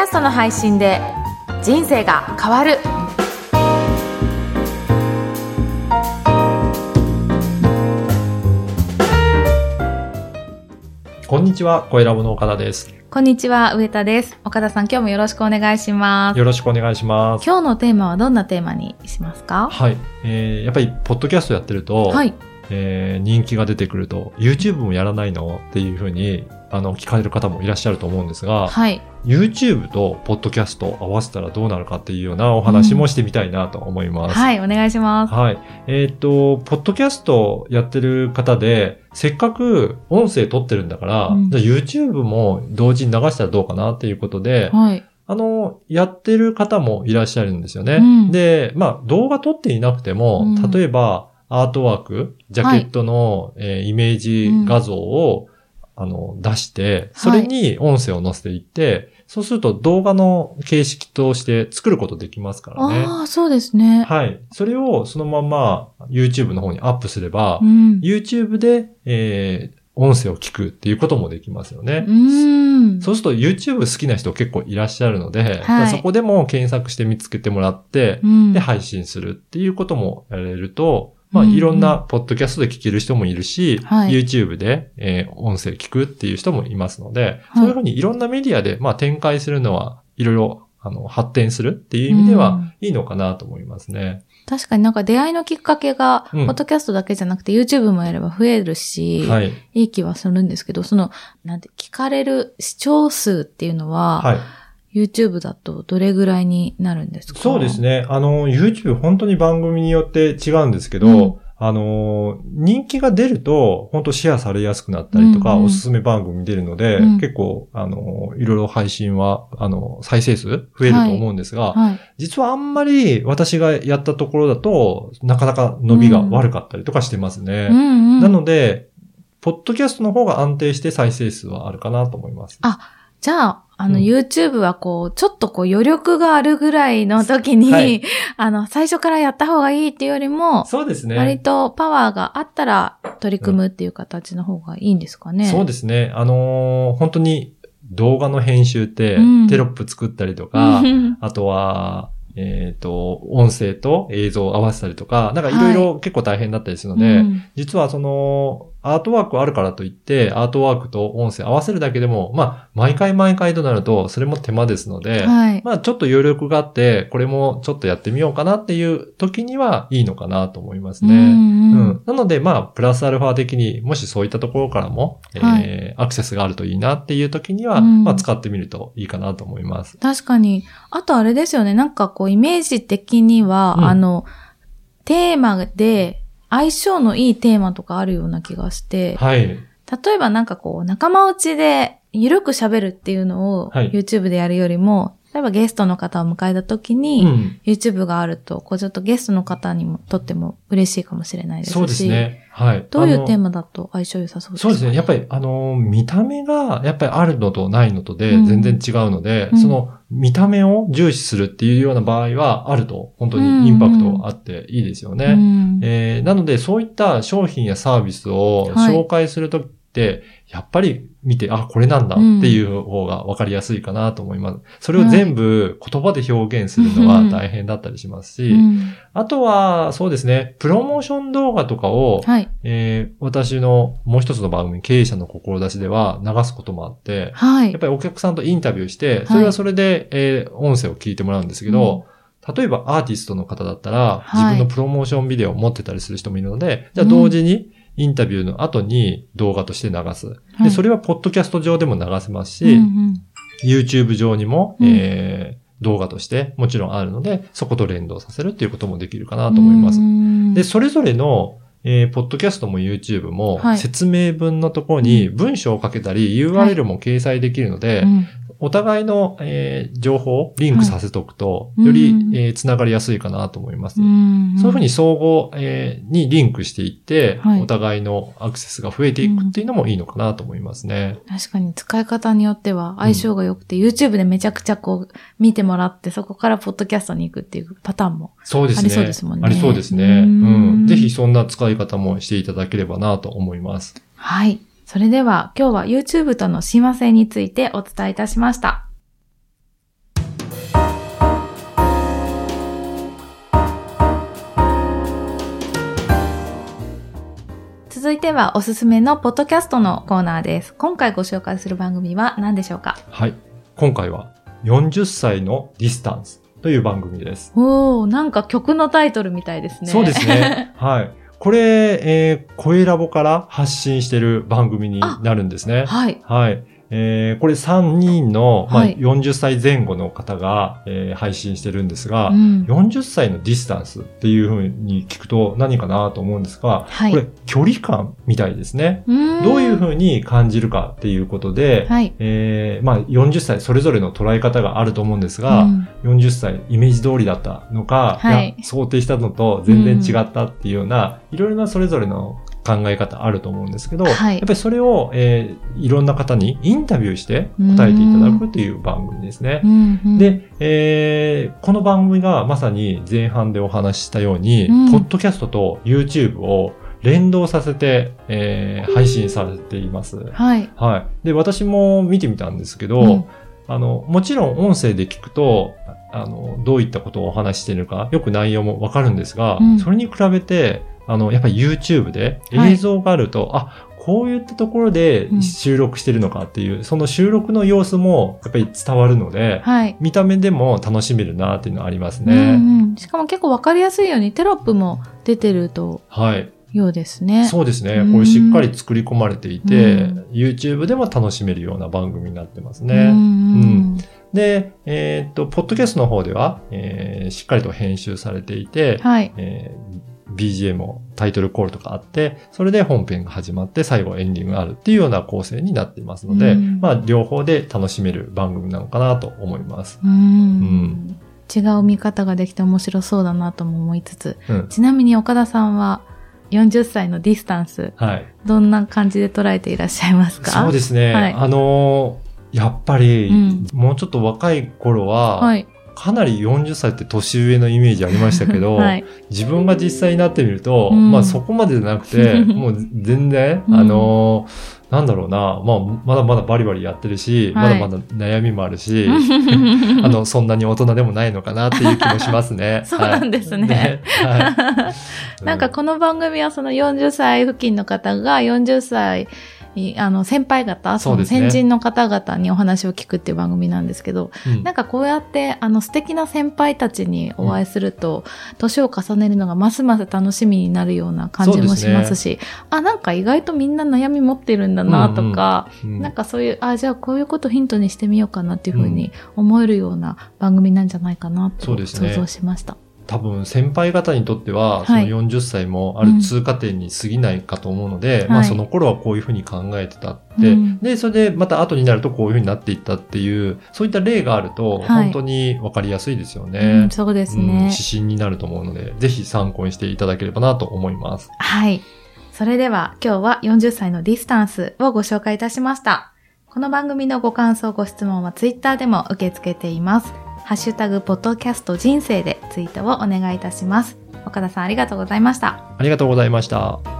ャストの配信で人生が変わるこんにちは、声ラボの岡田です。こんにちは上田です岡田さん今日もよろしくお願いしますよろしくお願いします。今日のテーマはどんなテーマにしますか？はい。えー、やっぱり、ポッドキャストやってると、はいえー人気が出てくると、YouTube もやらないの？っていうふうに、あの、聞かれる方もいらっしゃると思うんですが、はい。YouTube とポッドキャストを合わせたらどうなるかっていうようなお話もしてみたいなと思います。はいお願いします。はい。えっ、と、ポッドキャストやってる方で、せっかく音声撮ってるんだから、うん。じゃあ YouTube も同時に流したらどうかなっていうことで、はい。あの、やってる方もいらっしゃるんですよね。うん。で、まあ、動画撮っていなくても、うん。例えば、アートワーク、ジャケットの、えーイメージ画像を、あの、出して、それに音声を載せていって、そうすると動画の形式として作ることできますからね。ああそうですねはい。それをそのまま YouTube の方にアップすれば、うん YouTube で、えー音声を聞くっていうこともできますよね。うんそうすると YouTube 好きな人結構いらっしゃるので、はいそこでも検索して見つけてもらって、うんで、配信するっていうこともやれると、まあ、うんうんいろんなポッドキャストで聞ける人もいるし、はい YouTube で、えー音声聞くっていう人もいますので、いそういうふうにいろんなメディアで、まあ、展開するのは、いろいろ、あの、発展するっていう意味ではうん、いいのかなと思いますね。確かになんか出会いのきっかけが、うんポッドキャストだけじゃなくて YouTube もやれば増えるし、はい。いい気はするんですけど、その、なんて、聞かれる視聴数っていうのは、はい。YouTube だとどれぐらいになるんですか？そうです。ね。あの、YouTube 本当に番組によって違うんですけど、うんあの、人気が出ると、本当シェアされやすくなったりとか、うんうんおすすめ番組に出るので、うん結構、あの、いろいろ配信は、あの、再生数増えると思うんですが、はい。実はあんまり私がやったところだと、なかなか伸びが悪かったりとかしてますね。うんうん。なので、ポッドキャストの方が安定して再生数はあるかなと思います。じゃあ、あの、うん YouTube はこう、ちょっとこう余力があるぐらいの時に、はい あの、最初からやった方がいいっていうよりも、そうですね。割とパワーがあったら取り組むっていう形の方がいいんですかね。そうですね。あのー本当に動画の編集って、うんテロップ作ったりとか、う んあとは、えっ、と、音声と映像を合わせたりとか、なんかいろいろ結構大変だったりするので、うん実はその、アートワークあるからといって、アートワークと音声合わせるだけでも、まあ、毎回毎回となると、それも手間ですので、はい。まあ、ちょっと余力があって、これもちょっとやってみようかなっていう時にはいいのかなと思いますね。うんううんん。なので、まあ、プラスアルファ的に、もしそういったところからも、はいえーアクセスがあるといいなっていう時には、うんまあ、使ってみるといいかなと思います。確かに。あとあれですよね。なんかこう、イメージ的には、うんあの、テーマで相性のいいテーマとかあるような気がして、はい。例えばなんかこう、仲間内でゆるく喋るっていうのをはい YouTube でやるよりも、例えばゲストの方を迎えた時うに、ん。YouTube があると、こうちょっとゲストの方にもとっても嬉しいかもしれないですし。そうですね。はい。どういうテーママだと相性良さそうですか？そうですね。やっぱり、あのー、見た目が、やっぱりあるのとないのとでうん全然違うので、うんその、見た目を重視するっていうような場合は、あると、本当にインパクトあっていいですよね。うん。えーなので、そういった商品やサービスをはい。紹介するとやっぱり見て、あ、これなんだっていう方が分かりやすいかなと思います。それを全部言葉で表現するのは大変だったりしますし、うんあとは、そうですね、プロモーション動画とかを、はい。えー私のもう一つの番組、経営者の志では流すこともあって、はいやっ。ぱりお客さんとインタビューして、それはそれで、えー音声を聞いてもらうんですけど、例えばアーティストの方だったら、はい自分のプロモーションビデオを持ってたりする人もいるので、じゃあ同時にインタビューの後に動画として流す。はい。で、それはポッドキャスト上でも流せますし、うんうん。YouTube 上にも、うん。えー動画としてもちろんあるので、そこと連動させるっていうこともできるかなと思います。う。ん。で、それぞれの、えーポッドキャストも YouTube もはい。説明文のところに文章を書けたり、URL も掲載できるので、うんお互いの、えー情報をリンクさせておくと、はいより、うんえーつながりやすいかなと思います。んそういうふうに相互、えーにリンクしていって、はいお互いのアクセスが増えていくっていうのもいいのかなと思いますね。確かに使い方によっては相性が良くて、YouTube でめちゃくちゃこう見てもらって、そこからポッドキャストに行くっていうパターンも。そうですね。ありそうですもんねありそうですね。ううんん。ぜひそんな使い方もしていただければなと思います。はい。それでは今日は YouTube との親和性についてお伝えいたしました。続いてはおすすめのポッドキャストのコーナーです。今回ご紹介する番組は何でしょうか？はい。今回は40歳のディスタンスという番組です。おお、なんか曲のタイトルみたいですね。そうですね。はい。これ、えー、声ラボから発信してる番組になるんですね。はい。はい。えー、これ3人の、まあ、はい。40歳前後の方が、えー配信してるんですが、うん。40歳のディスタンスっていうふうに聞くと何かなと思うんですが、はい。これ距離感みたいですね。どういうふうに感じるかっていうことで、はい。えーまあ40歳それぞれの捉え方があると思うんですが、うん。40歳イメージ通りだったのか、はい。や想定したのと全然違ったっていうような、いろいろなそれぞれの考え方あると思うんですけど、はいやっぱりそれを、えーいろんな方にインタビューして答えていただくという番組ですね。うんうん、で、えーこの番組がまさに前半でお話ししたように、うんポッドキャストと YouTube を連動させて、えー配信されています。はい。はい。で、私も見てみたんですけど、うんあの、もちろん音声で聞くと、あの、どういったことをお話ししているか、よく内容もわかるんですが、うんそれに比べて、あの、やっぱり YouTube ではい映像があると、あ、こういったところでうん収録してるのかっていう、その収録の様子もやっぱり伝わるので、はい。見た目でも楽しめるなっていうのはありますね。うんうん、しかも結構わかりやすいようにテロップも出てるとはい。ようですね。そうですね。うんこれしっかり作り込まれていて、うん YouTube でも楽しめるような番組になってますうんね。うんで、えーっと、ポッドキャストの方では、えーしっかりと編集されていて、はい。えー BGM もタイトルコールとかあって、それで本編が始まって最後エンディングがあるっていうような構成になっていますので、うんまあ両方で楽しめる番組なのかなと思います。うんん違う見方ができて面白そうだなとも思いつつ、うん。ちなみに岡田さんは40歳のディスタンス、はい。どんな感じで捉えていらっしゃいますか？そうですね。はいあのーやっぱり、うんもうちょっと若い頃は、はい。かなり40歳って年上のイメージありましたけど、はい。自分が実際になってみると、うん。まあそこまでじゃなくて、もう全然、うん。あのーなんだろうな、まあまだまだバリバリやってるし、はい。まだまだ悩みもあるし、あの、そんなに大人でもないのかなっていう気もしますね。そうなんですね。はい。はい。なんかこの番組はその40歳付近の方が40歳、あの先輩方、そうの先人の方々にお話を聞くっていう番組なんですけど、うん。なんかこうやってあの素敵な先輩たちにお会いすると、年を重ねるのがますます楽しみになるような感じもしますし、あ、なんか意外とみんな悩み持ってるんだなとか、うんなんかそういう、あ、じゃあこういうことヒントにしてみようかなっていうふうに思えるような番組なん。じゃないかなと想像しました。多分先輩方にとっては、そのはい40歳もある通過点に過ぎないかと思うので、まあはいその頃はこういうふうに考えてたって、うんで、それでまた後になるとこういうふうになっていったっていう、そういった例があると、はい本当にわかりやすいですようねん、。そうですうんね。指針になると思うので、ぜひ参考にしていただければなと思います。はい。それでは今日は40歳のディスタンスをご紹介いたしました。この番組のご感想、ご質問はツイッターでも受け付けています。ハッシュタグ、ポッドキャスト人生でツイートをお願いいたします。岡田さんありがとうございました。ありがとうございました。